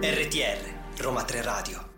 RTR Roma 3 Radio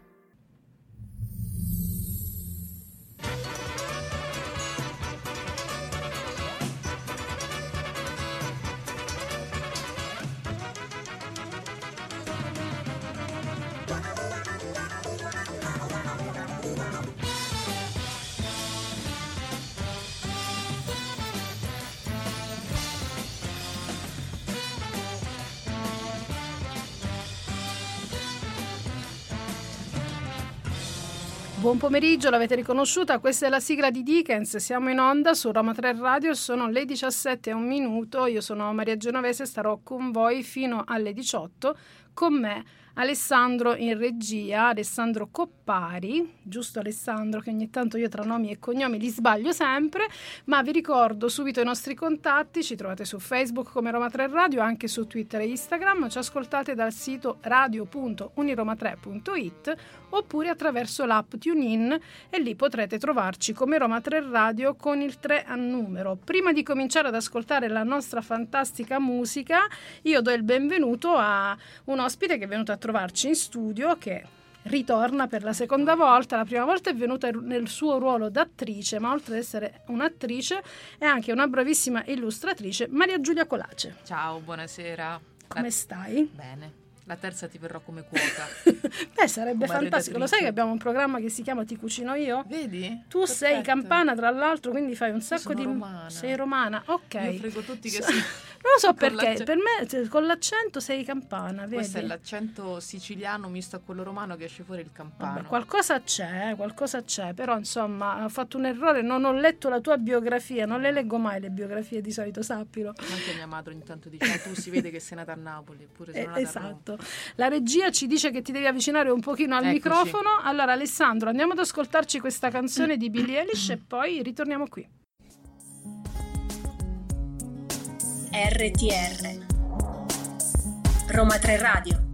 Buon pomeriggio, l'avete riconosciuta? Questa è la sigla di Dickens. Siamo in onda su Roma 3 Radio, sono le 17 e un minuto. Io sono Maria Genovese, starò con voi fino alle 18 con me Alessandro in regia, Alessandro Coppari, giusto Alessandro che ogni tanto io tra nomi e cognomi li sbaglio sempre, ma vi ricordo subito i nostri contatti, ci trovate su Facebook come Roma 3 Radio, anche su Twitter e Instagram, ci ascoltate dal sito radio.uniroma3.it oppure attraverso l'app TuneIn e lì potrete trovarci come Roma 3 Radio con il 3 a numero. Prima di cominciare ad ascoltare la nostra fantastica musica, io do il benvenuto a un ospite che è venuto a trovarci in studio che ritorna per la seconda volta. La prima volta è venuta nel suo ruolo d'attrice, ma oltre ad essere un'attrice è anche una bravissima illustratrice, Maria Giulia Colace. Ciao, buonasera. Come stai? Bene. La terza ti verrò come quota. Beh, sarebbe come fantastico. Lo sai che abbiamo un programma che si chiama Ti cucino io? Vedi? Tu Perfetto. sei campana, tra l'altro, quindi fai un sacco di. Romana. Sei romana, ok. Io frego tutti che so... sì. Non lo so perché, per me cioè, con l'accento sei campana, vedi? Questo è l'accento siciliano misto a quello romano che esce fuori il campano. Vabbè, qualcosa c'è, qualcosa c'è, però insomma ho fatto un errore, non ho letto la tua biografia, non le leggo mai le biografie di solito, sappilo. Anche mia madre ogni tanto dice, ah, tu si vede che sei nata a Napoli, eppure sei eh, nata Esatto. A la regia ci dice che ti devi avvicinare un pochino al Eccoci. microfono. Allora Alessandro, andiamo ad ascoltarci questa canzone di Billie Eilish e poi ritorniamo qui. RTR Roma 3 Radio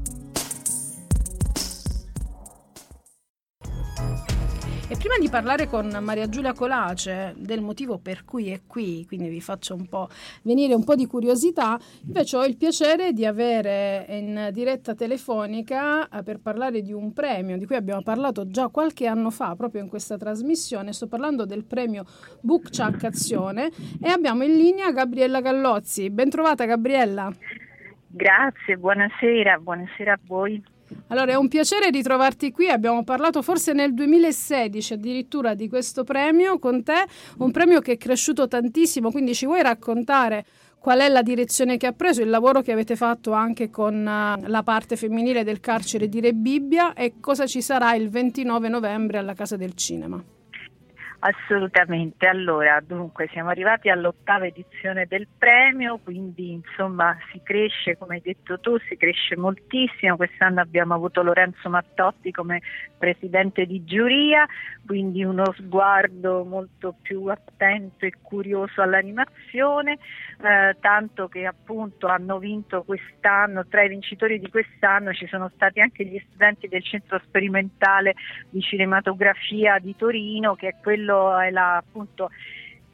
E prima di parlare con Maria Giulia Colace del motivo per cui è qui, quindi vi faccio un po' venire un po' di curiosità, invece ho il piacere di avere in diretta telefonica eh, per parlare di un premio di cui abbiamo parlato già qualche anno fa, proprio in questa trasmissione. Sto parlando del premio Book Chuck Azione e abbiamo in linea Gabriella Gallozzi. Bentrovata Gabriella. Grazie, buonasera, buonasera a voi. Allora, è un piacere ritrovarti qui. Abbiamo parlato forse nel 2016 addirittura di questo premio con te, un premio che è cresciuto tantissimo, quindi ci vuoi raccontare qual è la direzione che ha preso, il lavoro che avete fatto anche con uh, la parte femminile del carcere di Re Bibbia e cosa ci sarà il 29 novembre alla Casa del Cinema? Assolutamente, allora dunque siamo arrivati all'ottava edizione del premio, quindi insomma si cresce, come hai detto tu, si cresce moltissimo, quest'anno abbiamo avuto Lorenzo Mattotti come presidente di giuria, quindi uno sguardo molto più attento e curioso all'animazione, eh, tanto che appunto hanno vinto quest'anno, tra i vincitori di quest'anno ci sono stati anche gli studenti del centro sperimentale di cinematografia di Torino, che è quello quello è la, appunto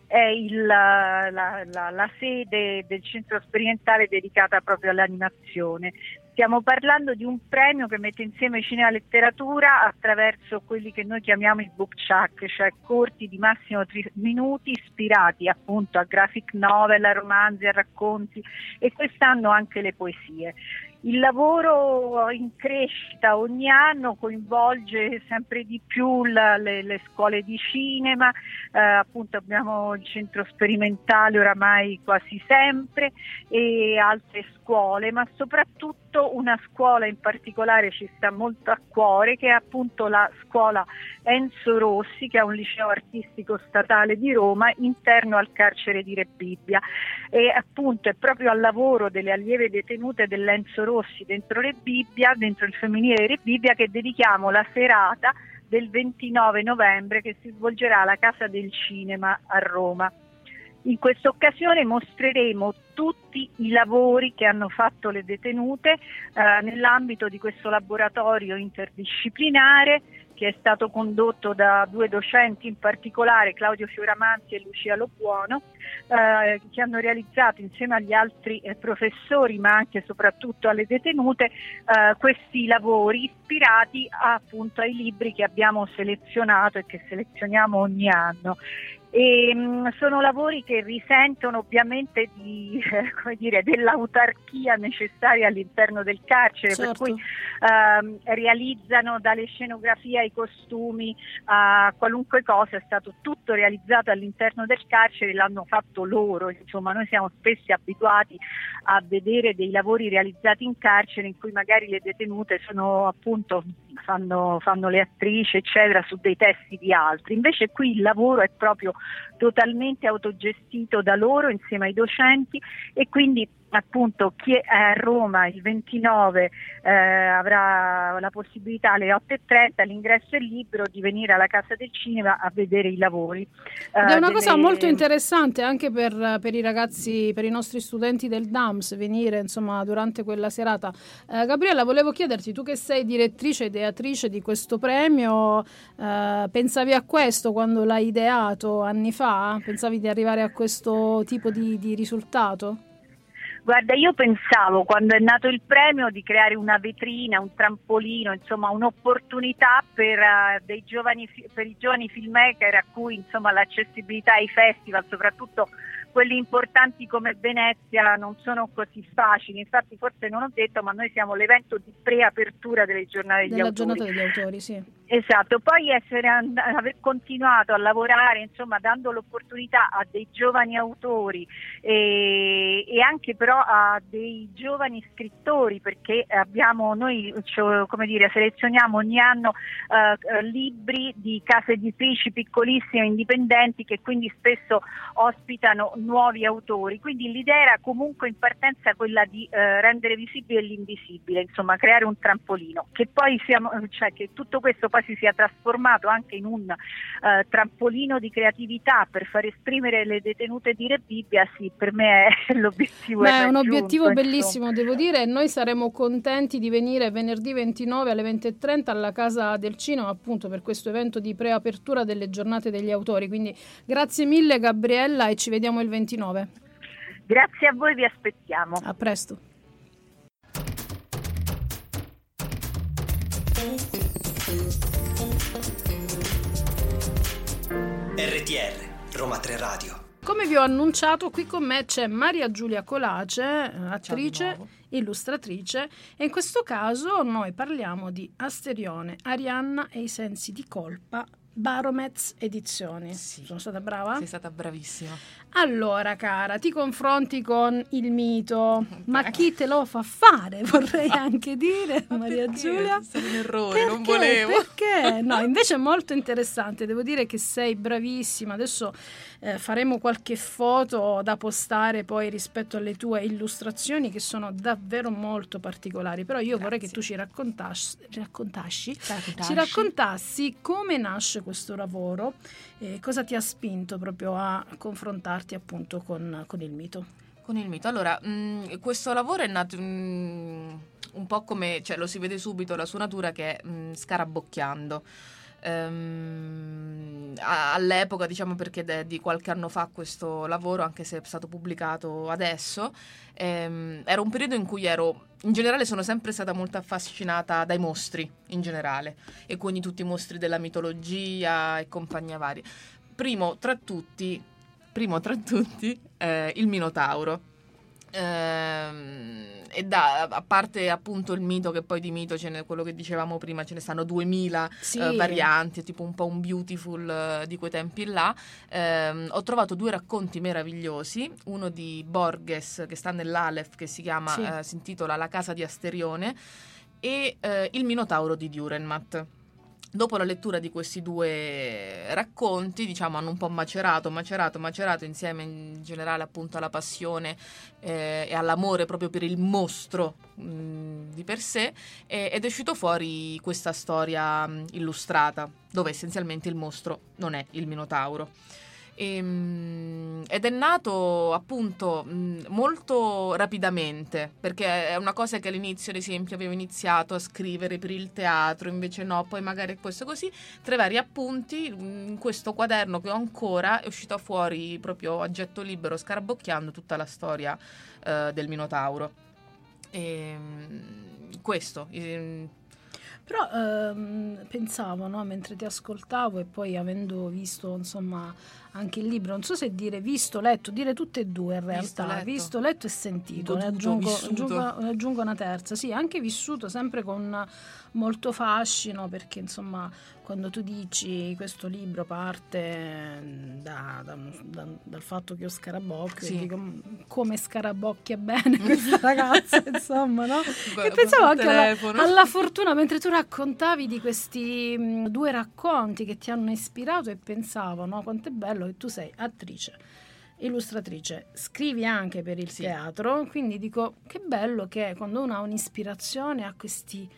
è il, la, la, la, sede del centro sperimentale dedicata proprio all'animazione. Stiamo parlando di un premio che mette insieme cinema e letteratura attraverso quelli che noi chiamiamo i book chuck, cioè corti di massimo tre minuti ispirati appunto a graphic novel, a romanzi, a racconti e quest'anno anche le poesie. Il lavoro in crescita ogni anno coinvolge sempre di più la, le, le, scuole di cinema, eh, appunto abbiamo il centro sperimentale oramai quasi sempre e altre scuole, ma soprattutto una scuola in particolare ci sta molto a cuore che è appunto la scuola Enzo Rossi che è un liceo artistico statale di Roma interno al carcere di Rebibbia e appunto è proprio al lavoro delle allieve detenute dell'Enzo Rossi dentro Re Bibbia, dentro il femminile Re Bibbia che dedichiamo la serata del 29 novembre che si svolgerà alla Casa del Cinema a Roma. In questa occasione mostreremo tutti i lavori che hanno fatto le detenute eh, nell'ambito di questo laboratorio interdisciplinare che è stato condotto da due docenti in particolare, Claudio Fioramanti e Lucia Lobuono, eh, che hanno realizzato insieme agli altri eh, professori ma anche e soprattutto alle detenute eh, questi lavori ispirati appunto ai libri che abbiamo selezionato e che selezioniamo ogni anno. E, mh, mm, sono lavori che risentono ovviamente di, eh, dire, dell'autarchia necessaria all'interno del carcere, certo. per cui ehm, realizzano dalle scenografie ai costumi a qualunque cosa, è stato tutto realizzato all'interno del carcere, l'hanno fatto loro, insomma noi siamo spesso abituati a vedere dei lavori realizzati in carcere in cui magari le detenute sono appunto fanno, fanno le attrici eccetera su dei testi di altri, invece qui il lavoro è proprio totalmente autogestito da loro insieme ai docenti e quindi appunto chi è a Roma il 29 eh, avrà la possibilità alle 8.30 l'ingresso è libero di venire alla Casa del Cinema a vedere i lavori. Ed è una delle... cosa molto interessante anche per, per, i ragazzi, per i nostri studenti del DAMS venire insomma durante quella serata. Eh, Gabriella volevo chiederti, tu che sei direttrice e ideatrice di questo premio, eh, pensavi a questo quando l'hai ideato anni fa? Pensavi di arrivare a questo tipo di, di risultato? Guarda, io pensavo quando è nato il premio di creare una vetrina, un trampolino, insomma un'opportunità per, uh, giovani, per i giovani filmmaker a cui insomma, l'accessibilità ai festival, soprattutto quelli importanti come Venezia non sono così facili, infatti forse non ho detto ma noi siamo l'evento di preapertura delle giornate degli Della autori. giornata degli autori, sì. Esatto, poi essere and- aver continuato a lavorare, insomma, dando l'opportunità a dei giovani autori e, e anche però a dei giovani scrittori, perché abbiamo noi, cioè, come dire, selezioniamo ogni anno uh, libri di case editrici piccolissime, indipendenti, che quindi spesso ospitano nuovi autori. Quindi l'idea era comunque in partenza quella di uh, rendere visibile l'invisibile, insomma, creare un trampolino, che poi siamo, cioè che tutto questo poi si sia trasformato anche in un uh, trampolino di creatività per far esprimere le detenute di Re Bibbia, sì, per me è l'obiettivo. Beh, è un obiettivo bellissimo, devo dire, noi saremo contenti di venire venerdì 29 alle 20.30 alla Casa del Cinema, appunto per questo evento di preapertura delle giornate degli autori. Quindi grazie mille Gabriella e ci vediamo il 29. Grazie a voi, vi aspettiamo. A presto. RTR, Roma 3 Radio. Come vi ho annunciato, qui con me c'è Maria Giulia Colace, attrice, illustratrice, e in questo caso noi parliamo di Asterione, Arianna e i sensi di colpa Baromez Edizioni. Sì. Sono stata brava? Sei stata bravissima. Allora, cara, ti confronti con il mito, ma chi te lo fa fare? Vorrei anche dire, ma Maria perché? Giulia. Stato un errore, Perché? non volevo. Perché? No, invece è molto interessante, devo dire che sei bravissima. Adesso eh, faremo qualche foto da postare poi rispetto alle tue illustrazioni che sono davvero molto particolari, però io vorrei che tu ci raccontassi, raccontassi, ci raccontassi come nasce questo lavoro e cosa ti ha spinto proprio a confrontarti appunto con, con il mito. Con il mito. Allora, mh, questo lavoro è nato mh, un po' come, cioè lo si vede subito la sua natura che è mh, scarabocchiando. Ehm, all'epoca, diciamo perché è di qualche anno fa questo lavoro, anche se è stato pubblicato adesso, ehm, era un periodo in cui ero, in generale sono sempre stata molto affascinata dai mostri, in generale, e quindi tutti i mostri della mitologia e compagnia varia. Primo tra tutti, primo tra tutti eh, il Minotauro. Ehm, e da, a parte appunto il mito che poi di mito ce n'è quello che dicevamo prima ce ne stanno 2000 Sì. eh, varianti tipo un po' un beautiful eh, di quei tempi là Ehm, ho trovato due racconti meravigliosi uno di Borges che sta nell'Aleph che si chiama Sì. eh, si intitola La casa di Asterione e Il Minotauro di Durenmat Dopo la lettura di questi due racconti, diciamo, hanno un po' macerato, macerato, macerato insieme in generale appunto alla passione eh, e all'amore proprio per il mostro mh, di per sé e- ed è uscito fuori questa storia mh, illustrata dove essenzialmente il mostro non è il Minotauro. E, mh, ed è nato appunto mh, molto rapidamente, perché è una cosa che all'inizio, ad esempio, avevo iniziato a scrivere per il teatro, invece no, poi magari questo così, tre vari appunti, in questo quaderno che ho ancora è uscita fuori proprio a getto libero, scarabocchiando tutta la storia eh, del Minotauro. E, questo. E, però ehm, pensavo, no, mentre ti ascoltavo e poi avendo visto, insomma, anche il libro, non so se dire visto, letto, dire tutte e due in realtà, visto, letto, visto, letto e sentito, Goduto, ne aggiungo, aggiungo, aggiungo, una terza, sì, anche vissuto sempre con molto fascino perché insomma quando tu dici questo libro parte da, da, da, dal fatto che ho scarabocchio sì. dico come scarabocchia bene questa ragazza insomma no? e pensavo anche alla, alla, fortuna mentre tu raccontavi di questi mh, due racconti che ti hanno ispirato e pensavo no? quanto è bello che tu sei attrice illustratrice, scrivi anche per il sì. teatro, quindi dico che bello che quando uno ha un'ispirazione ha questi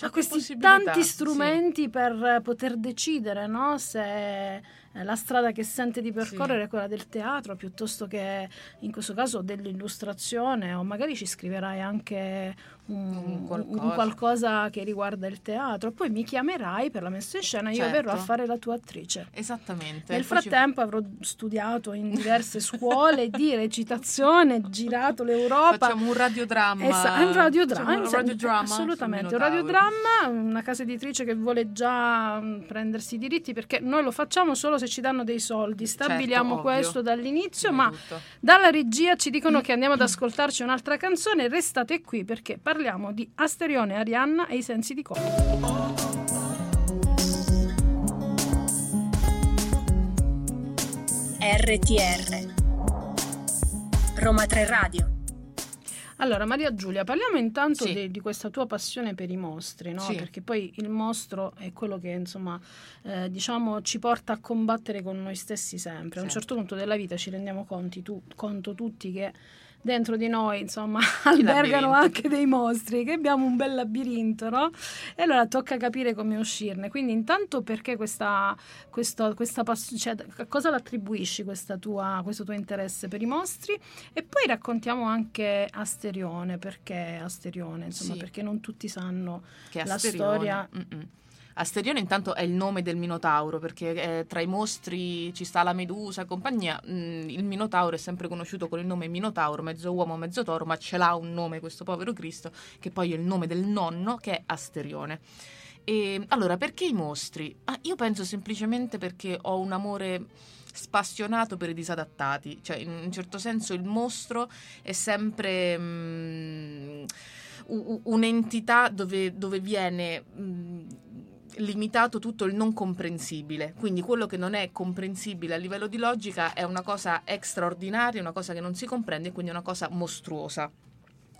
ha questi tanti strumenti sì. per poter decidere no? se la strada che sente di percorrere sì. è quella del teatro piuttosto che in questo caso dell'illustrazione o magari ci scriverai anche un, un, qualcosa. un, qualcosa. che riguarda il teatro. Poi mi chiamerai per la messa in scena e certo. io verrò a certo. fare la tua attrice. Esattamente. Nel frattempo ci... avrò studiato in diverse scuole di recitazione, girato l'Europa. Facciamo un radiodramma. Esa- un radiodramma. Un radiodramma assolutamente. Un radiodramma, una casa editrice che vuole già mm, prendersi i diritti perché noi lo facciamo solo se ci danno dei soldi. Certo, Stabiliamo certo, questo dall'inizio, ma tutto. dalla regia ci dicono che andiamo ad ascoltarci un'altra canzone. Restate qui perché parliamo parliamo di Asterione, Arianna e i sensi di colpa. RTR Roma 3 Radio allora, Maria Giulia, parliamo intanto sì. di, di, questa tua passione per i mostri, no? sì. Perché poi il mostro è quello che, insomma, eh, diciamo, ci porta a combattere con noi stessi sempre. A un certo punto della vita ci rendiamo conti, tu, conto tutti che dentro di noi, insomma, albergano anche dei mostri, che abbiamo un bel labirinto, no? E allora tocca capire come uscirne. Quindi intanto perché questa, questa, questa passione, cioè, a cosa l'attribuisci tua, questo tuo interesse per i mostri? E poi raccontiamo anche Asterione, perché Asterione, insomma, sì. perché non tutti sanno che la Asterione. storia... Mm-mm. Asterione intanto è il nome del Minotauro perché eh, tra i mostri ci sta la Medusa e compagnia. Mm, il Minotauro è sempre conosciuto con il nome Minotauro, mezzo uomo, mezzo toro, ma ce l'ha un nome questo povero Cristo che poi è il nome del nonno che è Asterione. E, allora, perché i mostri? Ah, io penso semplicemente perché ho un amore spassionato per i disadattati, cioè in un certo senso il mostro è sempre... Mm, un'entità dove, dove viene mm, limitato tutto il non comprensibile, quindi quello che non è comprensibile a livello di logica è una cosa straordinaria, una cosa che non si comprende e quindi una cosa mostruosa.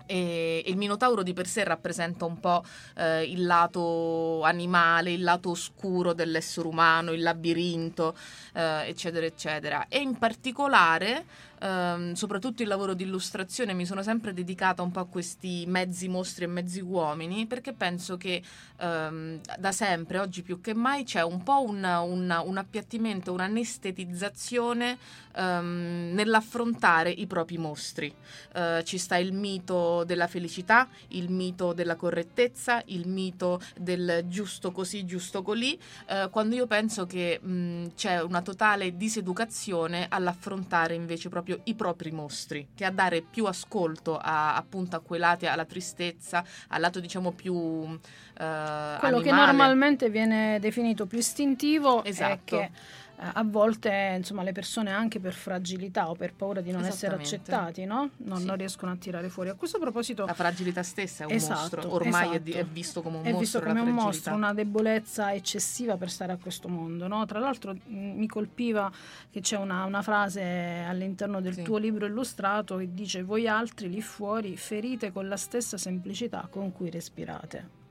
E il Minotauro di per sé rappresenta un po' eh, il lato animale, il lato oscuro dell'essere umano, il labirinto, eh, eccetera, eccetera. E in particolare Um, soprattutto il lavoro di illustrazione mi sono sempre dedicata un po' a questi mezzi mostri e mezzi uomini perché penso che um, da sempre, oggi più che mai, c'è un po' un, un, un appiattimento, un'anestetizzazione um, nell'affrontare i propri mostri. Uh, ci sta il mito della felicità, il mito della correttezza, il mito del giusto così, giusto colì, uh, quando io penso che mh, c'è una totale diseducazione all'affrontare invece proprio proprio i propri mostri, che a dare più ascolto a, appunto a quei lati, alla tristezza, al lato diciamo più... Uh, Quello animale. che normalmente viene definito più istintivo esatto. è che a volte insomma, le persone anche per fragilità o per paura di non essere accettati no? non, sì. non, riescono a tirare fuori. A questo proposito... La fragilità stessa è un esatto, mostro, ormai esatto. è, è, visto come un è mostro. È visto come un mostro, una debolezza eccessiva per stare a questo mondo. No? Tra l'altro mi colpiva che c'è una, una frase all'interno del sì. tuo libro illustrato che dice voi altri lì fuori ferite con la stessa semplicità con cui respirate.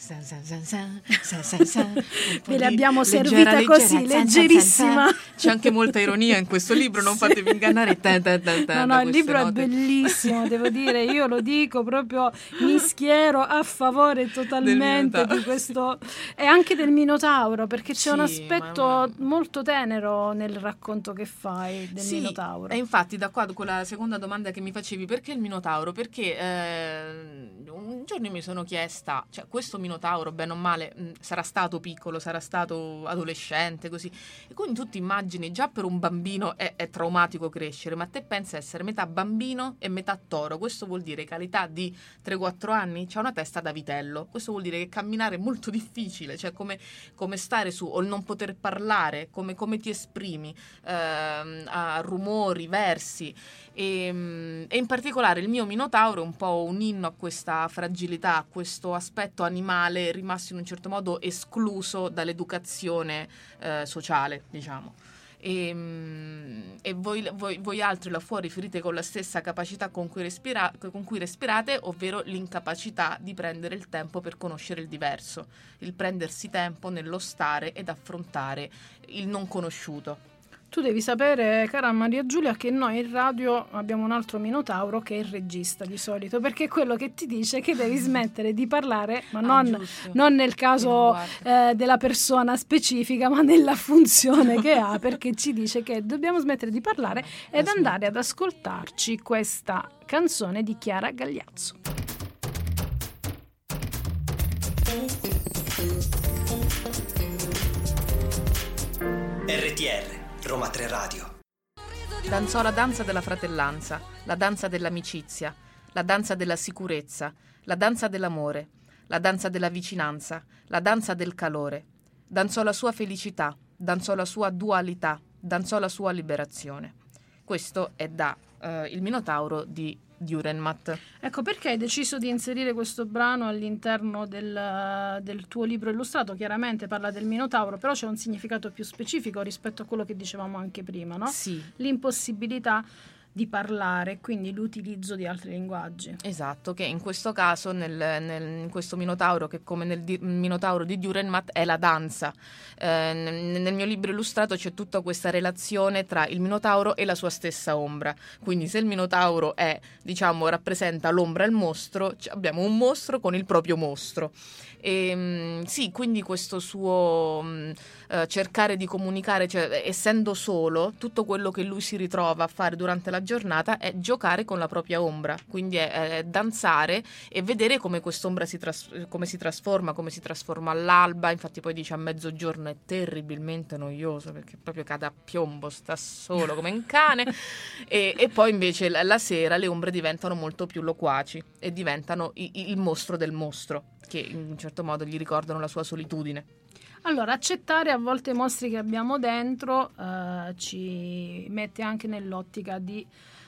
San, san, san, san, san, san, san, un Ve l'abbiamo leggera, servita leggera, così, san, san, san, leggerissima. san. C'è anche molta ironia in questo libro, non fatevi ingannare. Ta, ta, ta, ta, No, no, il libro è note. bellissimo, devo dire, io lo dico proprio, mi schiero a favore totalmente di questo e anche del Minotauro, perché c'è un Sì, aspetto ma- molto tenero nel racconto che fai del Sì, Minotauro. E infatti da qua con la seconda domanda che mi facevi, perché il Minotauro? Perché eh, un giorno mi sono chiesta, cioè questo Minotauro, bene o male, mh, sarà stato piccolo, sarà stato adolescente, così. E quindi tu ti immagini, già per un bambino è, è traumatico crescere, ma te pensa essere metà bambino e metà toro. Questo vuol dire che all'età di 3-4 anni c'ha una testa da vitello. Questo vuol dire che camminare è molto difficile, cioè come, come stare su o il non poter parlare, come, come ti esprimi ehm, a rumori, versi. E, mm, e in particolare il mio Minotauro è un po' un inno a questa fragilità, a questo aspetto animale rimasto in un certo modo escluso dall'educazione eh, sociale, diciamo. E, mm, e voi, voi- voi altri là fuori ferite con la stessa capacità con cui, respira- con cui respirate, ovvero l'incapacità di prendere il tempo per conoscere il diverso, il prendersi tempo nello stare ed affrontare il non conosciuto. Tu devi sapere, cara Maria Giulia, che noi in radio abbiamo un altro Minotauro che è il regista di solito, perché è quello che ti dice che devi smettere di parlare, ma Ah, non, giusto. non nel caso eh, della persona specifica, ma nella funzione che ha, perché ci dice che dobbiamo smettere di parlare ed andare ad ascoltarci questa canzone di Chiara Gagliazzo. RTR, Roma 3 Radio. Danzò la danza della fratellanza, la danza dell'amicizia, la danza della sicurezza, la danza dell'amore, la danza della vicinanza, la danza del calore. Danzò la sua felicità, danzò la sua dualità, danzò la sua liberazione. Questo è da eh, Il Minotauro di Dürrenmatt. Ecco perché hai deciso di inserire questo brano all'interno del, del tuo libro illustrato. Chiaramente parla del Minotauro, però c'è un significato più specifico rispetto a quello che dicevamo anche prima, no? Sì, L'impossibilità di parlare, quindi l'utilizzo di altri linguaggi. Esatto, che in questo caso, nel, nel- in questo Minotauro, che come nel di- Minotauro di Dürrenmatt è la danza. Eh, nel, nel mio libro illustrato c'è tutta questa relazione tra il Minotauro e la sua stessa ombra. Quindi se il Minotauro è, diciamo, rappresenta l'ombra e il mostro, abbiamo un mostro con il proprio mostro. E, mm, sì, quindi questo suo mm, eh, cercare di comunicare, cioè essendo solo, tutto quello che lui si ritrova a fare durante la giornata è giocare con la propria ombra, quindi è, è danzare e vedere come quest'ombra si, tras- come si trasforma, come si trasforma all'alba, infatti poi dice a mezzogiorno è terribilmente noioso perché proprio cade a piombo, sta solo come un cane e, e poi invece la, la sera le ombre diventano molto più loquaci e diventano i- il mostro del mostro che in un certo modo gli ricordano la sua solitudine. Allora, accettare a volte i mostri che abbiamo dentro eh, ci mette anche nell'ottica di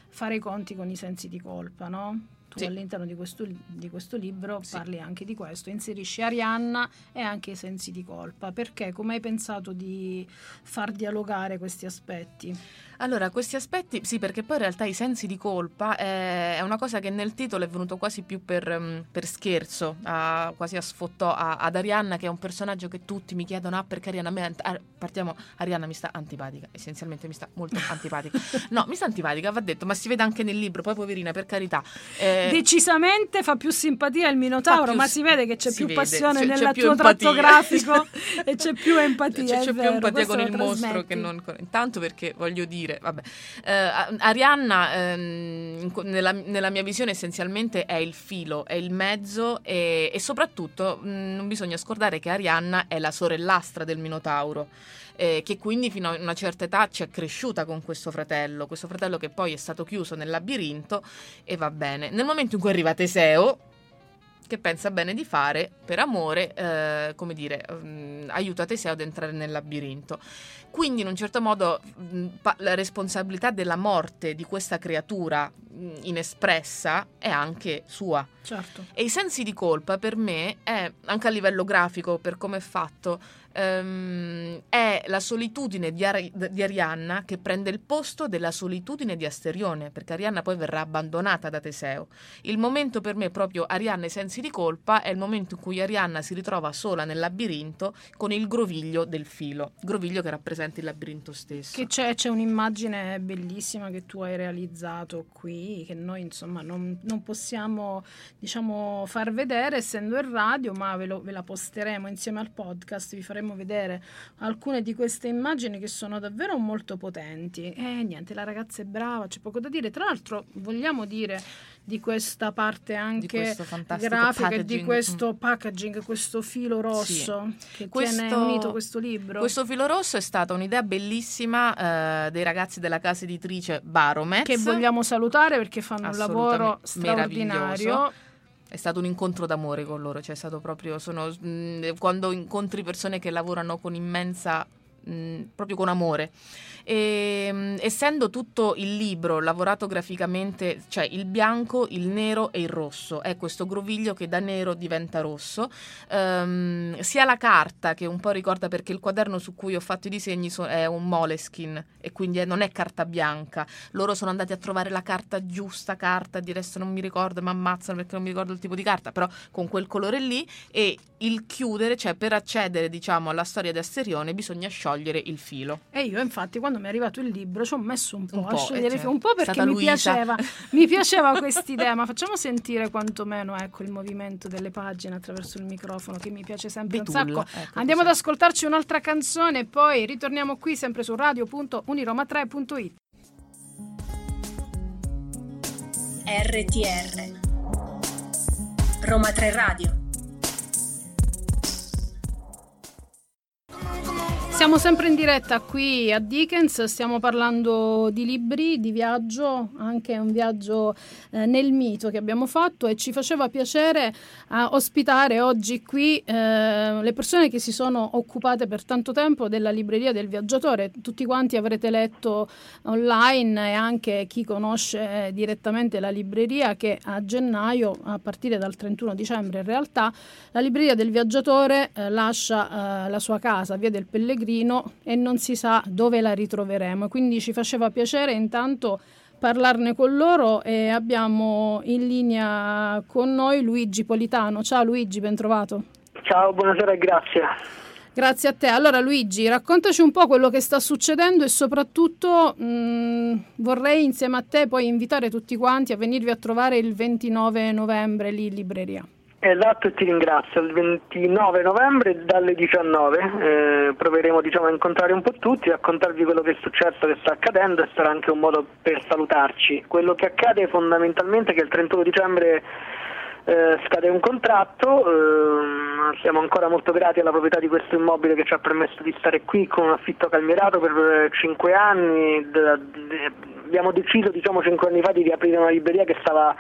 fare i conti con i sensi di colpa, no? Tu Sì. all'interno di questo, di questo libro Sì. parli anche di questo, inserisci Arianna e anche i sensi di colpa. Perché? Come hai pensato di far dialogare questi aspetti? Allora, questi aspetti, sì, perché poi in realtà i sensi di colpa eh, è una cosa che nel titolo è venuto quasi più per, ehm, per scherzo, a- quasi a sfottò a- ad Arianna, che è un personaggio che tutti mi chiedono, ah, perché Arianna a me, ah, partiamo, Arianna mi sta antipatica, essenzialmente mi sta molto antipatica. No, mi sta antipatica, va detto, ma si vede anche nel libro, poi poverina, per carità. Eh, Decisamente fa più simpatia il Minotauro, più ma si vede che c'è più vede, passione c'è- nel c'è più tratto grafico e c'è più empatia. C'è, c'è più empatia con il mostro che non con... Intanto perché voglio dire, vabbè. Eh, Arianna, ehm, nella, nella mia visione, essenzialmente è il filo, è il mezzo e, e soprattutto mh, non bisogna scordare che Arianna è la sorellastra del Minotauro. eh, che quindi fino a una certa età ci è cresciuta con questo fratello, questo fratello che poi è stato chiuso nel labirinto e va bene. Nel momento in cui arriva Teseo, che pensa bene di fare per amore, eh, come dire, mm, aiuta Teseo ad entrare nel labirinto. Quindi in un certo modo mh, pa- la responsabilità della morte di questa creatura mh, inespressa è anche sua. Certo. E i sensi di colpa per me è, anche a livello grafico, per come è fatto, ehm, è la solitudine di, Ari- di Arianna che prende il posto della solitudine di Asterione, perché Arianna poi verrà abbandonata da Teseo. Il momento per me proprio Arianna ai sensi di colpa è il momento in cui Arianna si ritrova sola nel labirinto con il groviglio del filo, groviglio che rappresenta il labirinto stesso. Che c'è, c'è un'immagine bellissima che tu hai realizzato qui, che noi insomma non, non possiamo diciamo far vedere essendo in radio, ma ve, lo, ve la posteremo insieme al podcast, vi faremo vedere alcune di queste immagini che sono davvero molto potenti. E niente, la ragazza è brava, c'è poco da dire. Tra l'altro vogliamo dire di questa parte anche grafica e di questo packaging, questo filo rosso sì. che questo, tiene unito questo libro. Questo filo rosso è stata un'idea bellissima eh, dei ragazzi della casa editrice Baromex. Che vogliamo salutare perché fanno un lavoro straordinario. È stato un incontro d'amore con loro, cioè è stato proprio, sono, mm, quando incontri persone che lavorano con immensa proprio con amore. E, mh, essendo tutto il libro lavorato graficamente, cioè il bianco, il nero e il rosso, è questo groviglio che da nero diventa rosso, um, sia la carta che un po' ricorda perché il quaderno su cui ho fatto i disegni so, è un moleskin e quindi è, non è carta bianca. Loro sono andati a trovare la carta giusta, carta, di resto non mi ricordo, mi ammazzano perché non mi ricordo il tipo di carta, però con quel colore lì e il chiudere, cioè per accedere diciamo alla storia di Asterione bisogna sciogliere il filo. E io infatti quando mi è arrivato il libro ci ho messo un po', un po a sciogliere il filo, un po' perché mi piaceva, mi piaceva quest'idea, ma facciamo sentire quantomeno ecco, il movimento delle pagine attraverso il microfono che mi piace sempre Betulla, un sacco. Ecco, Andiamo così. ad ascoltarci un'altra canzone e poi ritorniamo qui sempre su radio.uniroma3.it. RTR Roma 3 Radio Siamo sempre in diretta qui a Dickens, stiamo parlando di libri, di viaggio, anche un viaggio eh, nel mito che abbiamo fatto e ci faceva piacere eh, ospitare oggi qui eh, le persone che si sono occupate per tanto tempo della libreria del viaggiatore. Tutti quanti avrete letto online e anche chi conosce direttamente la libreria che a gennaio, a partire dal 31 dicembre in realtà, la libreria del viaggiatore eh, lascia eh, la sua casa, via del Pellegrino Torino e non si sa dove la ritroveremo. Quindi ci faceva piacere intanto parlarne con loro e abbiamo in linea con noi Luigi Politano. Ciao Luigi, ben trovato. Ciao, buonasera e grazie. Grazie a te. Allora Luigi, raccontaci un po' quello che sta succedendo e soprattutto mh, vorrei insieme a te poi invitare tutti quanti a venirvi a trovare il 29 novembre lì in libreria. Esatto, e ti ringrazio. Il 29 novembre dalle 19 eh, proveremo diciamo, a incontrare un po' tutti, raccontarvi quello che è successo, che sta accadendo e sarà anche un modo per salutarci. Quello che accade fondamentalmente è che il 31 dicembre eh, scade un contratto, eh, siamo ancora molto grati alla proprietà di questo immobile che ci ha permesso di stare qui con un affitto calmierato per 5 anni, d- d- abbiamo deciso diciamo 5 anni fa di riaprire una libreria che stava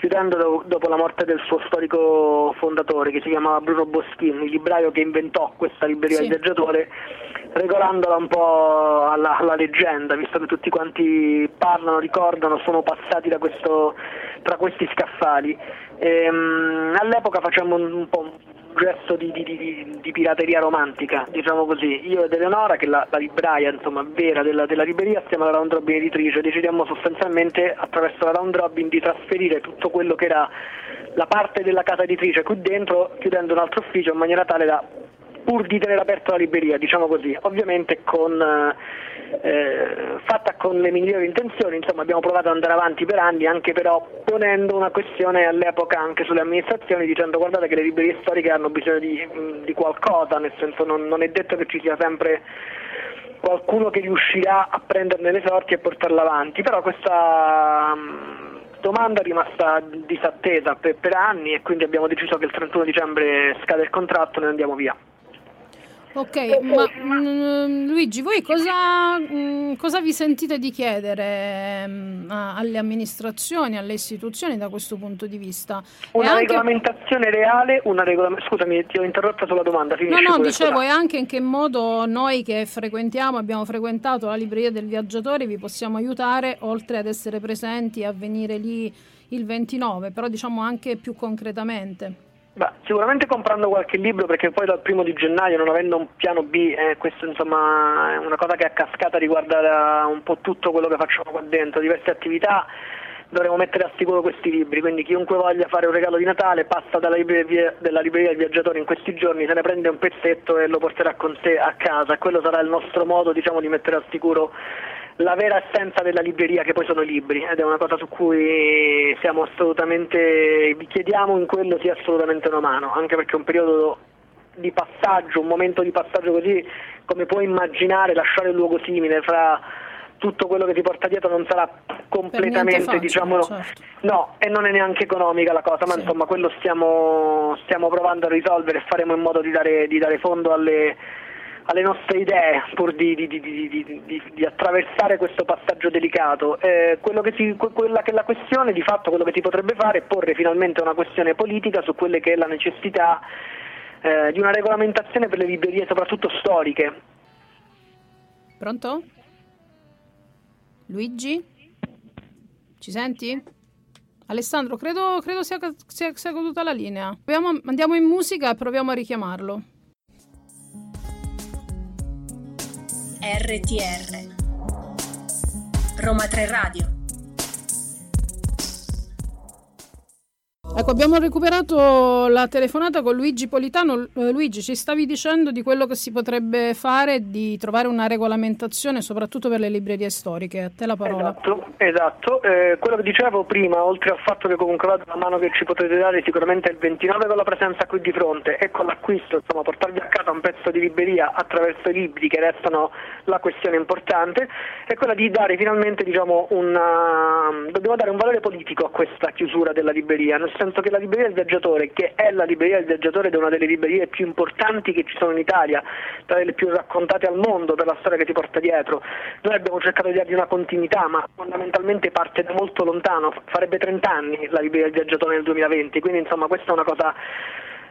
chiudendo dopo la morte del suo storico fondatore che si chiamava Bruno Boschini, il libraio che inventò questa libreria sì. del viaggiatore, regolandola un po' alla, alla, leggenda, visto che tutti quanti parlano, ricordano, sono passati questo, tra questi scaffali. E, um, all'epoca facciamo un, un po' gesto di, di, di, di, pirateria romantica, diciamo così. Io ed Eleonora, che è la, la libraia insomma, vera della, della, libreria, stiamo alla round robin editrice, decidiamo sostanzialmente attraverso la round robin di trasferire tutto quello che era la parte della casa editrice qui dentro, chiudendo un altro ufficio in maniera tale da pur di tenere aperta la libreria, diciamo così, ovviamente con, eh, fatta con le migliori intenzioni, insomma abbiamo provato ad andare avanti per anni, anche però ponendo una questione all'epoca anche sulle amministrazioni, dicendo guardate che le librerie storiche hanno bisogno di, di qualcosa, nel senso non, non, è detto che ci sia sempre qualcuno che riuscirà a prenderne le sorti e portarla avanti, però questa domanda è rimasta disattesa per, per anni e quindi abbiamo deciso che il 31 dicembre scade il contratto e ne andiamo via. Ok, ma mh, mm, Luigi, voi cosa, mh, mm, cosa, vi sentite di chiedere mh, mm, alle amministrazioni, alle istituzioni da questo punto di vista? Una anche... regolamentazione reale, una regola... scusami ti ho interrotto sulla domanda. No, no, dicevo, e anche in che modo noi che frequentiamo, abbiamo frequentato la libreria del viaggiatore, vi possiamo aiutare, oltre ad essere presenti, a venire lì il 29, però diciamo anche più concretamente. Beh, sicuramente comprando qualche libro perché poi dal primo di gennaio non avendo un piano B, eh, questo insomma è una cosa che a cascata riguarda un po' tutto quello che facciamo qua dentro, diverse attività dovremo mettere a sicuro questi libri, quindi chiunque voglia fare un regalo di Natale passa dalla libreria, della libreria del viaggiatore in questi giorni, se ne prende un pezzetto e lo porterà con sé a casa. Quello sarà il nostro modo diciamo, di mettere a sicuro la vera essenza della libreria che poi sono i libri ed è una cosa su cui siamo assolutamente, vi chiediamo in quello sia assolutamente una mano, anche perché è un periodo di passaggio, un momento di passaggio così come puoi immaginare lasciare un luogo simile fra tutto quello che ti porta dietro non sarà completamente facile, diciamo certo. no e non è neanche economica la cosa ma Sì. insomma quello stiamo, stiamo provando a risolvere e faremo in modo di dare, di dare fondo alle, alle nostre idee pur di, di- di- di- attraversare questo passaggio delicato Eh, che si- que- quella che è la questione di fatto quello che si potrebbe fare è porre finalmente una questione politica su quelle che è la necessità eh, di una regolamentazione per le librerie soprattutto storiche Pronto? Luigi? Ci senti? Alessandro, credo, credo sia, sia, sia caduta la linea. Proviamo- andiamo in musica e proviamo a richiamarlo. RTR Roma 3 Radio Ecco, abbiamo recuperato la telefonata con Luigi Politano. Eh, Luigi, ci stavi dicendo di quello che si potrebbe fare di trovare una regolamentazione, soprattutto per le librerie storiche. A te la parola. Esatto, esatto. Eh, quello che dicevo prima, oltre al fatto che comunque vado la mano che ci potete dare sicuramente è il 29 con la presenza qui di fronte e con l'acquisto, insomma, portarvi a casa un pezzo di libreria attraverso i libri che restano la questione importante, è quella di dare finalmente, diciamo, una... dobbiamo dare un valore politico a questa chiusura della libreria, nel senso che la libreria del viaggiatore, che è la libreria del viaggiatore ed è una delle librerie più importanti che ci sono in Italia, tra le più raccontate al mondo per la storia che ti porta dietro, noi abbiamo cercato di dargli una continuità, ma fondamentalmente parte da molto lontano, farebbe 30 anni la libreria del viaggiatore nel 2020, quindi insomma questa è una cosa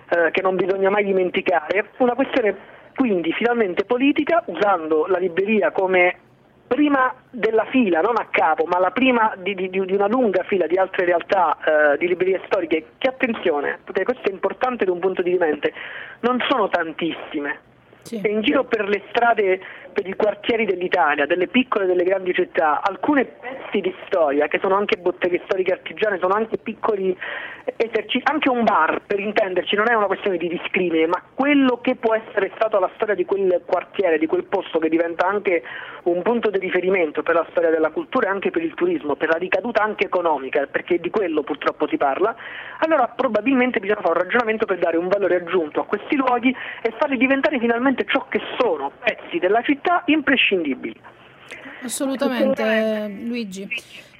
eh, che non bisogna mai dimenticare. Una questione quindi finalmente politica, usando la libreria come prima della fila, non a capo, ma la prima di, di- di una lunga fila di altre realtà eh, di librerie storiche, che attenzione, perché questo è importante da un punto di mente, non sono tantissime. Sì. In giro per le strade, per i quartieri dell'Italia, delle piccole e delle grandi città, alcune pezzi di storia, che sono anche botteghe storiche artigiane, sono anche piccoli esercizi, anche un bar, per intenderci, non è una questione di discrimine, ma quello che può essere stato la storia di quel quartiere, di quel posto che diventa anche un punto di riferimento per la storia della cultura e anche per il turismo, per la ricaduta anche economica, perché di quello purtroppo si parla, allora probabilmente bisogna fare un ragionamento per dare un valore aggiunto a questi luoghi e farli diventare finalmente ciò che sono, pezzi della città imprescindibili. Assolutamente, Luigi.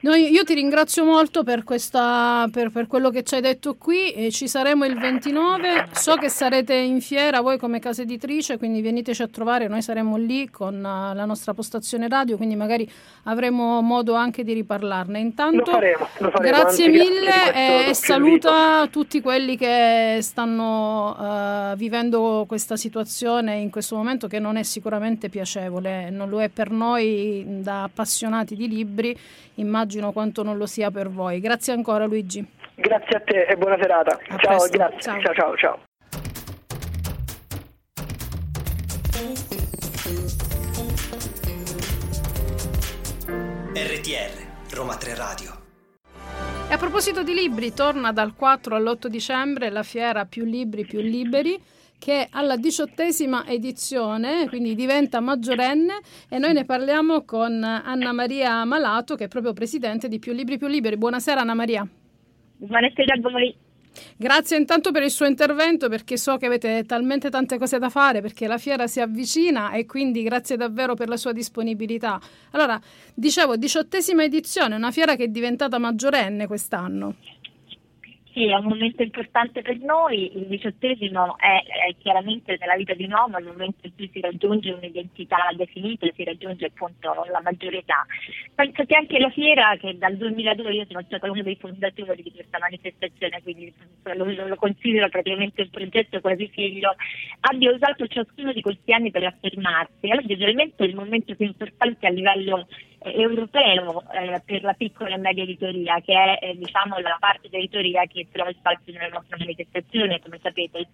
Noi- io ti ringrazio molto per, questa, per, per quello che ci hai detto qui. e ci saremo il 29. So che sarete in fiera voi come casa editrice, quindi veniteci a trovare. Noi saremo lì con eh, la nostra postazione radio, quindi magari avremo modo anche di riparlarne. Intanto, Lo faremo, lo faremo, grazie anzi, mille e, e saluta tutti quelli che stanno eh, vivendo questa situazione in questo momento che non è sicuramente piacevole, non lo è per noi da appassionati di libri, immagino quanto non lo sia per voi. Grazie ancora Luigi. Grazie a te e buona serata. A ciao, presto, grazie. ciao. ciao, ciao. ciao. RTR, Roma 3 Radio. E a proposito di libri, torna dal 4 all'8 dicembre la fiera Più Libri Più Liberi che è alla diciottesima edizione, quindi diventa maggiorenne e noi ne parliamo con Anna Maria Malato che è proprio presidente di Più Libri Più Liberi. Buonasera Anna Maria. Buonasera a voi. Grazie intanto per il suo intervento perché so che avete talmente tante cose da fare perché la fiera si avvicina e quindi grazie davvero per la sua disponibilità. Allora, dicevo, diciottesima edizione, una fiera che è diventata maggiorenne quest'anno. Sì, è un momento importante per noi, il diciottesimo è, è chiaramente nella vita di un uomo il momento in cui si raggiunge un'identità definita, si raggiunge appunto la maggiore età. Penso che anche la fiera, che dal 2002 io sono stata uno dei fondatori di questa manifestazione, quindi lo, lo- considero praticamente un progetto quasi figlio, abbia usato ciascuno di questi anni per affermarsi. Ovviamente è il momento più importante a livello europeo eh, per la piccola e media editoria, che è eh, diciamo, la parte dell'editoria che trova spazio nella nostra manifestazione, come sapete.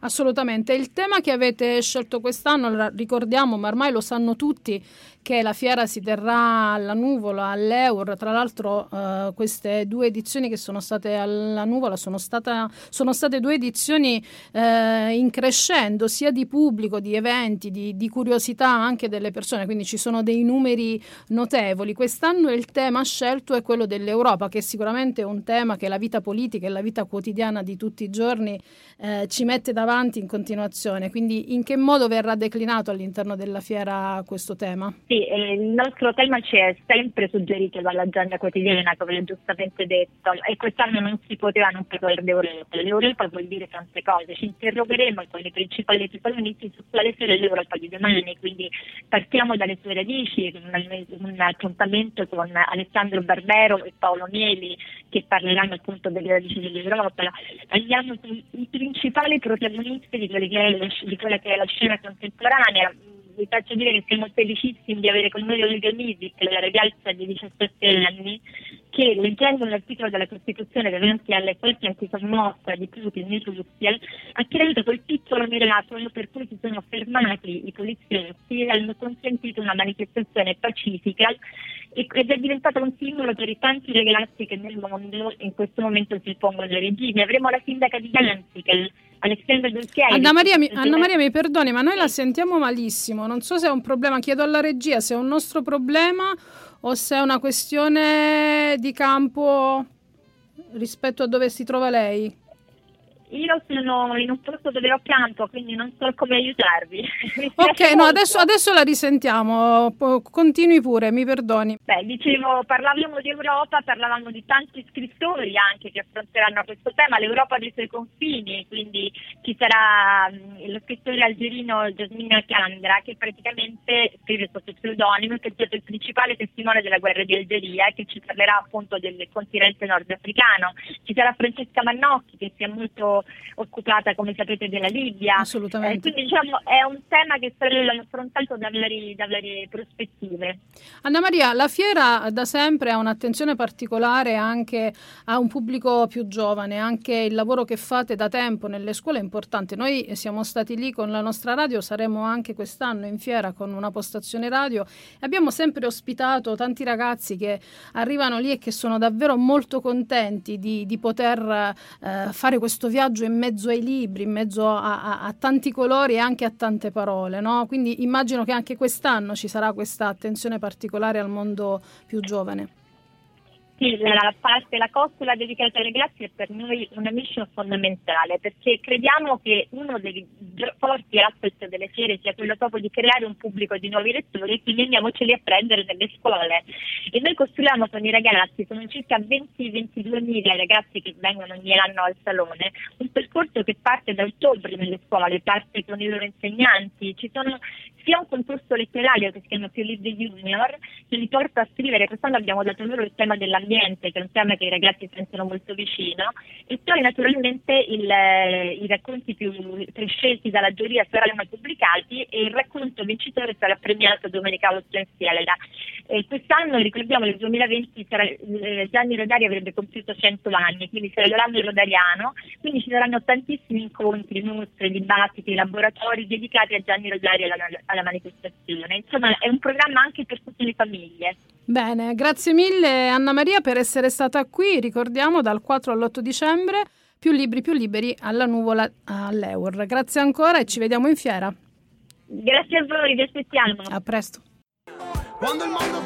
Assolutamente. Il tema che avete scelto quest'anno, ricordiamo, ma ormai lo sanno tutti, che la fiera si terrà alla Nuvola, all'Eur. Tra l'altro eh, queste due edizioni che sono state alla Nuvola sono, stata, sono state due edizioni eh, in crescendo, sia di pubblico, di eventi, di, di, curiosità anche delle persone, quindi ci sono dei numeri notevoli. Quest'anno il tema scelto è quello dell'Europa, che è sicuramente un tema che la vita politica e la vita quotidiana di tutti i giorni eh, ci mette davanti avanti in continuazione. Quindi in che modo verrà declinato all'interno della fiera questo tema? Sì, eh, il nostro tema ci è sempre suggerito dall'agenda quotidiana, come giustamente detto, e quest'anno non si poteva non parlare d'Europa. L'Europa vuol dire tante cose, ci interrogeremo con i principali protagonisti su quale sia l'Europa di domani, quindi partiamo dalle sue radici, un, un appuntamento con Alessandro Barbero e Paolo Mieli che parleranno appunto delle radici dell'Europa. Andiamo sui principali protagonisti protagonisti di, di quella che è la scena contemporanea. Vi faccio dire che siamo felicissimi di avere con noi Olga Misic, la ragazza di 17 anni, che leggendo un articolo della Costituzione davanti alle forti anticommossa di Putin in Russia ha creato quel piccolo miracolo per cui si sono fermati i poliziotti e hanno consentito una manifestazione pacifica ed è diventato un simbolo per i tanti ragazzi che nel mondo in questo momento si oppongono ai regimi. Avremo la sindaca di Danzig, Alessandra Dulchieri. Anna Maria, mi, Anna Maria mi perdoni, ma noi la sentiamo malissimo. Non so se è un problema, chiedo alla regia se è un nostro problema o se è una questione di campo rispetto a dove si trova lei. Io sono in un posto dove ho pianto, quindi non so come aiutarvi. ok, no, adesso, adesso, la risentiamo. Continui pure, mi perdoni. Beh, dicevo, parlavamo di Europa, parlavamo di tanti scrittori anche che affronteranno questo tema, l'Europa dei suoi confini, quindi ci sarà mh, lo scrittore algerino Jasmine Candra che praticamente scrive sotto pseudonimo, che è stato il principale testimone della guerra di Algeria, che ci parlerà appunto del continente nordafricano. Ci sarà Francesca Mannocchi che sia molto occupata, come sapete, della Libia. Assolutamente. Eh, quindi diciamo è un tema che sta affrontato da varie, da varie prospettive. Anna Maria, la fiera da sempre ha un'attenzione particolare anche a un pubblico più giovane, anche il lavoro che fate da tempo nelle scuole è importante. Noi siamo stati lì con la nostra radio, saremo anche quest'anno in fiera con una postazione radio e abbiamo sempre ospitato tanti ragazzi che arrivano lì e che sono davvero molto contenti di, di poter eh, fare questo viaggio viaggio in mezzo ai libri, in mezzo a, a, a tanti colori e anche a tante parole, no? Quindi immagino che anche quest'anno ci sarà questa attenzione particolare al mondo più giovane. Sì, la parte, la costola dedicata alle grazie è per noi una mission fondamentale perché crediamo che uno dei forti asset delle fiere sia quello proprio di creare un pubblico di nuovi lettori e quindi andiamoceli a prendere nelle scuole. E noi costruiamo con i ragazzi, sono circa 20-22 mila ragazzi che vengono ogni anno al salone, un percorso che parte da ottobre nelle scuole, parte con i loro insegnanti, ci sono sia un concorso letterario che si chiama Più Libri Junior che li porta a scrivere, quest'anno abbiamo dato loro il tema dell'ambiente che è un tema che i ragazzi sentono molto vicino e poi naturalmente il, i racconti più prescelti dalla giuria saranno pubblicati e il racconto vincitore sarà premiato domenica 8 in Fielera. Eh, quest'anno ricordiamo nel 2020 sarà, eh, Gianni Rodari avrebbe compiuto 100 anni, quindi sarà l'anno rodariano, quindi ci saranno tantissimi incontri, mostre, dibattiti, laboratori dedicati a Gianni Rodari alla, alla manifestazione. Insomma è un programma anche per tutte le famiglie. Bene, grazie mille Anna Maria per essere stata qui, ricordiamo dal 4 all'8 dicembre, più libri più liberi alla nuvola all'Eur. Grazie ancora e ci vediamo in fiera. Grazie a voi, vi aspettiamo. A presto.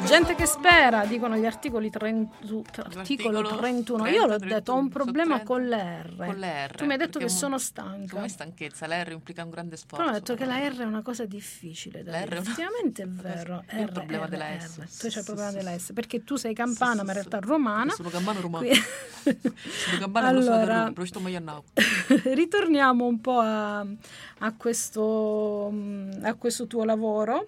Gente che spera, dicono gli articoli 30, articolo 31. Io l'ho detto, ho un problema con l'R. Con l'R. Tu mi hai detto che sono stanca. Come stanchezza? La R implica un grande sforzo. Però ho detto che la R è una cosa difficile. Da dire. Effettivamente è vero. È il problema della S. Tu c'hai il problema della S. Perché tu sei campana, ma in realtà romana. Sono campana romana. sono campana allora, sto ritorniamo un po' a, a, questo, a questo tuo lavoro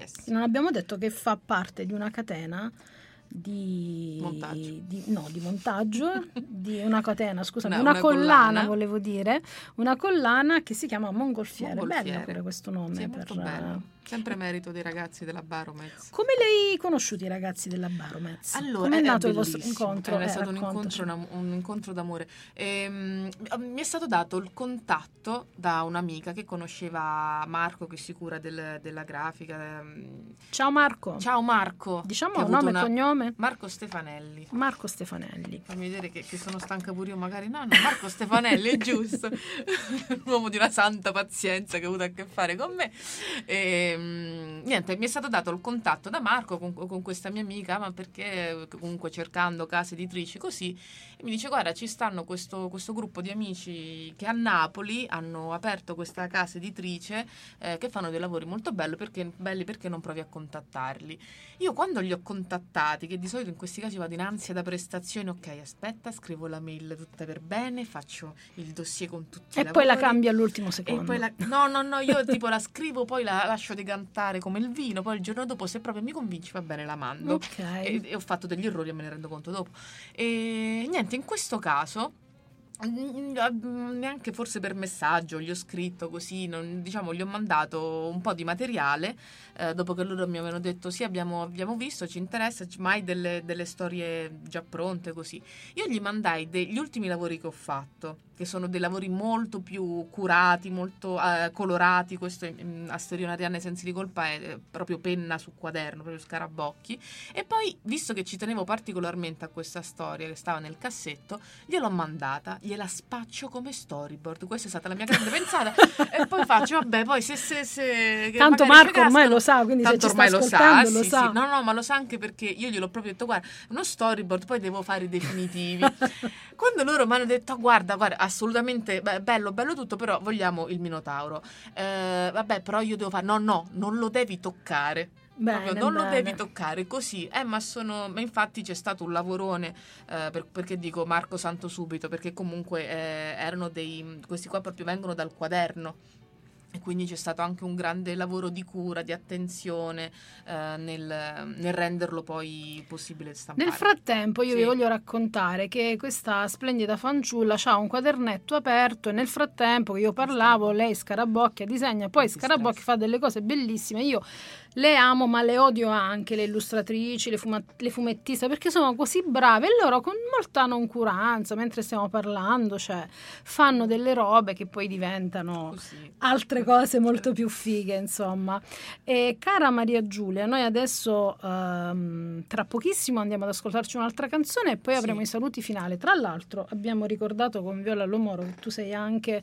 Yes. Non abbiamo detto che fa parte di una catena di Montaggio. di- no, di montaggio di una catena, scusami, Una- una, una collana, collana. volevo dire, una collana che si chiama Mongolfiere. Mongolfiere. Bello pure questo nome. Sì, per- bello. Sempre merito dei ragazzi della Baromez. Come li hai conosciuti i ragazzi della Baromez? Allora, Come è nato il vostro incontro? È Eh, stato un incontro, un incontro d'amore. Ehm, mi è stato dato il contatto da un'amica che conosceva Marco, che si cura del- della grafica. ehm. Ciao Marco. Ciao Marco. Diciamo avuto nome e una- cognome? Marco Stefanelli. Marco Stefanelli. Fammi vedere che, che sono stanca pure io, magari. No, no, Marco Stefanelli è giusto. Un uomo di una santa pazienza che ha avuto a che fare con me. E, niente, mi è stato dato il contatto da Marco con, con questa mia amica, ma perché comunque cercando case editrici così. E mi dice: Guarda, ci stanno questo, questo gruppo di amici che a Napoli hanno aperto questa casa editrice eh, che fanno dei lavori molto bello perché, belli perché non provi a contattarli. Io quando li ho contattati, che di solito in questi casi vado in ansia da prestazioni, ok, aspetta, scrivo la mail tutta per bene, faccio il dossier con tutti i E poi la lavori. cambi all'ultimo E secondo. la- no, no, no, io tipo la scrivo, poi la lascio decantare come il vino, poi il giorno dopo se proprio mi convinci va bene la mando. Ok. E, e ho fatto degli errori e me ne rendo conto dopo. E niente, in questo caso neanche forse per messaggio gli ho scritto così, non- diciamo gli ho mandato un po' di materiale eh, dopo che loro mi avevano detto sì abbiamo, abbiamo visto, ci interessa, mai delle, delle storie già pronte così. Io gli mandai degli ultimi lavori che ho fatto, che sono dei lavori molto più curati, molto eh, colorati, questo in, a Arianna ai sensi di colpa è proprio penna su quaderno, proprio scarabocchi. E poi, visto che ci tenevo particolarmente a questa storia che stava nel cassetto, gliel'ho mandata, gliela spaccio come storyboard. Questa è stata la mia grande pensata. e poi faccio, vabbè, poi se... se, se Tanto Marco ormai lo sa, quindi Tanto se ormai lo sa, lo sì, sa. sì. No, no, ma lo sa anche perché io gliel'ho proprio detto, guarda, uno storyboard, poi devo fare i definitivi. Quando loro mi hanno detto, "Ah, guarda, guarda, assolutamente beh, bello, bello tutto, però vogliamo il Minotauro. Eh, vabbè, però io devo fare, no, no, non lo devi toccare. Bene, non lo bene. devi toccare così. Eh, ma sono. Ma infatti c'è stato un lavorone. eh, per- perché dico Marco Santo subito? Perché comunque eh, erano dei. Questi qua proprio vengono dal quaderno. E quindi c'è stato anche un grande lavoro di cura, di attenzione eh, nel, nel renderlo poi possibile stampare. Nel frattempo io Sì. vi voglio raccontare che questa splendida fanciulla ha un quadernetto aperto e nel frattempo che io parlavo lei scarabocchia disegna, poi scarabocchia fa delle cose bellissime. Io le amo ma le odio anche le illustratrici, le, fuma- le fumettiste perché sono così brave e loro con molta noncuranza mentre stiamo parlando cioè, fanno delle robe che poi diventano Così. altre cose molto più fighe, insomma. E cara Maria Giulia, noi adesso ehm, tra pochissimo andiamo ad ascoltarci un'altra canzone e poi Sì. avremo i saluti finali. Tra l'altro abbiamo ricordato con Viola Lomoro che tu sei anche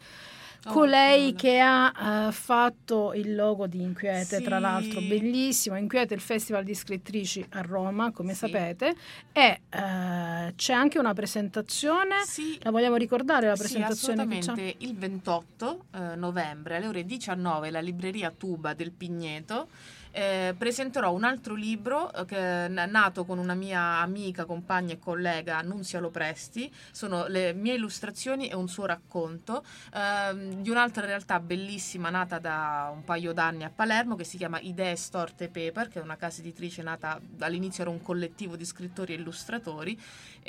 Oh, colei Viola. che ha eh, fatto il logo di Inquiete, tra Sì. l'altro bellissimo. Inquiete è il festival di scrittrici a Roma, come Sì. sapete, e eh, c'è anche una presentazione. Sì, La vogliamo ricordare la Sì, presentazione c'è? assolutamente. Il 28 eh, novembre alle ore 19 alla libreria Tuba del Pigneto eh, presenterò un altro libro eh, che è nato con una mia amica, compagna e collega, Nunzia Lopresti. Sono le mie illustrazioni e un suo racconto ehm, di un'altra realtà bellissima nata da un paio d'anni a Palermo che si chiama Idee Storte Paper, che è una casa editrice nata all'inizio era un collettivo di scrittori e illustratori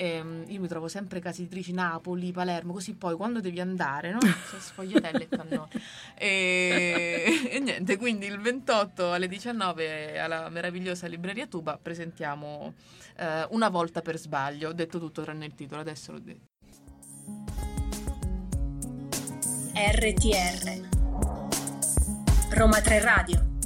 Ehm, io mi trovo sempre case editrici Napoli, Palermo, così poi quando devi andare, no? C'è sfogliatelle e cannone. E, e niente, quindi il 28 alle 19 alla meravigliosa libreria Tuba presentiamo eh, Una volta per sbaglio. Ho detto tutto tranne il titolo, adesso l'ho detto. RTR Roma 3 Radio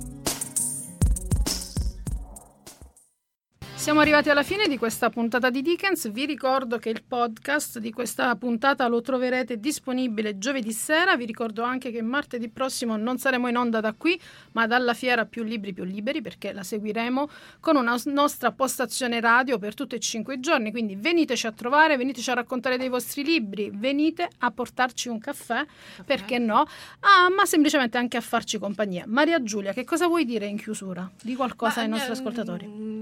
Siamo arrivati alla fine di questa puntata di Dickens. Vi ricordo che il podcast di questa puntata lo troverete disponibile giovedì sera. Vi ricordo anche che martedì prossimo non saremo in onda da qui, ma dalla fiera Più Libri Più Liberi, perché la seguiremo con una nostra postazione radio per tutti e cinque i giorni. Quindi veniteci a trovare, veniteci a raccontare dei vostri libri, venite a portarci un caffè, perché no? Ah, ma semplicemente anche a farci compagnia. Maria Giulia, che cosa vuoi dire in chiusura? Di qualcosa ai Ma, nostri eh, ascoltatori.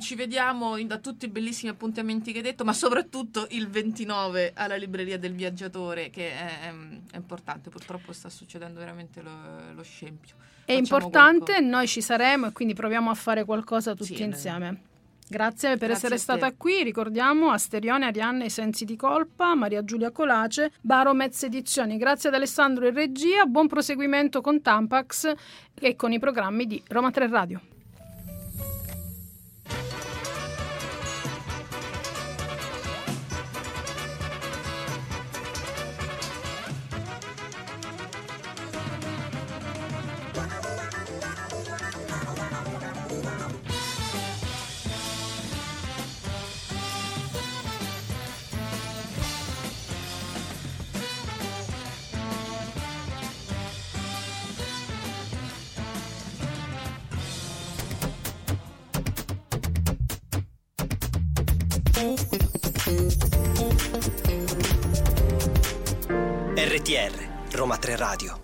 Ci, vediamo in- da tutti i bellissimi appuntamenti che hai detto, ma soprattutto il 29 alla libreria del viaggiatore, che è, è importante. Purtroppo sta succedendo veramente lo, lo scempio. È Facciamo importante, qualcosa. noi ci saremo e quindi proviamo a fare qualcosa tutti Sì, insieme. Grazie per Grazie essere stata qui. Ricordiamo Asterione, Arianna, I Sensi di Colpa, Maria Giulia Colace, Baro Mezze Edizioni. Grazie ad Alessandro in regia. Buon proseguimento con Tampax e con i programmi di Roma 3 Radio. Roma 3 Radio.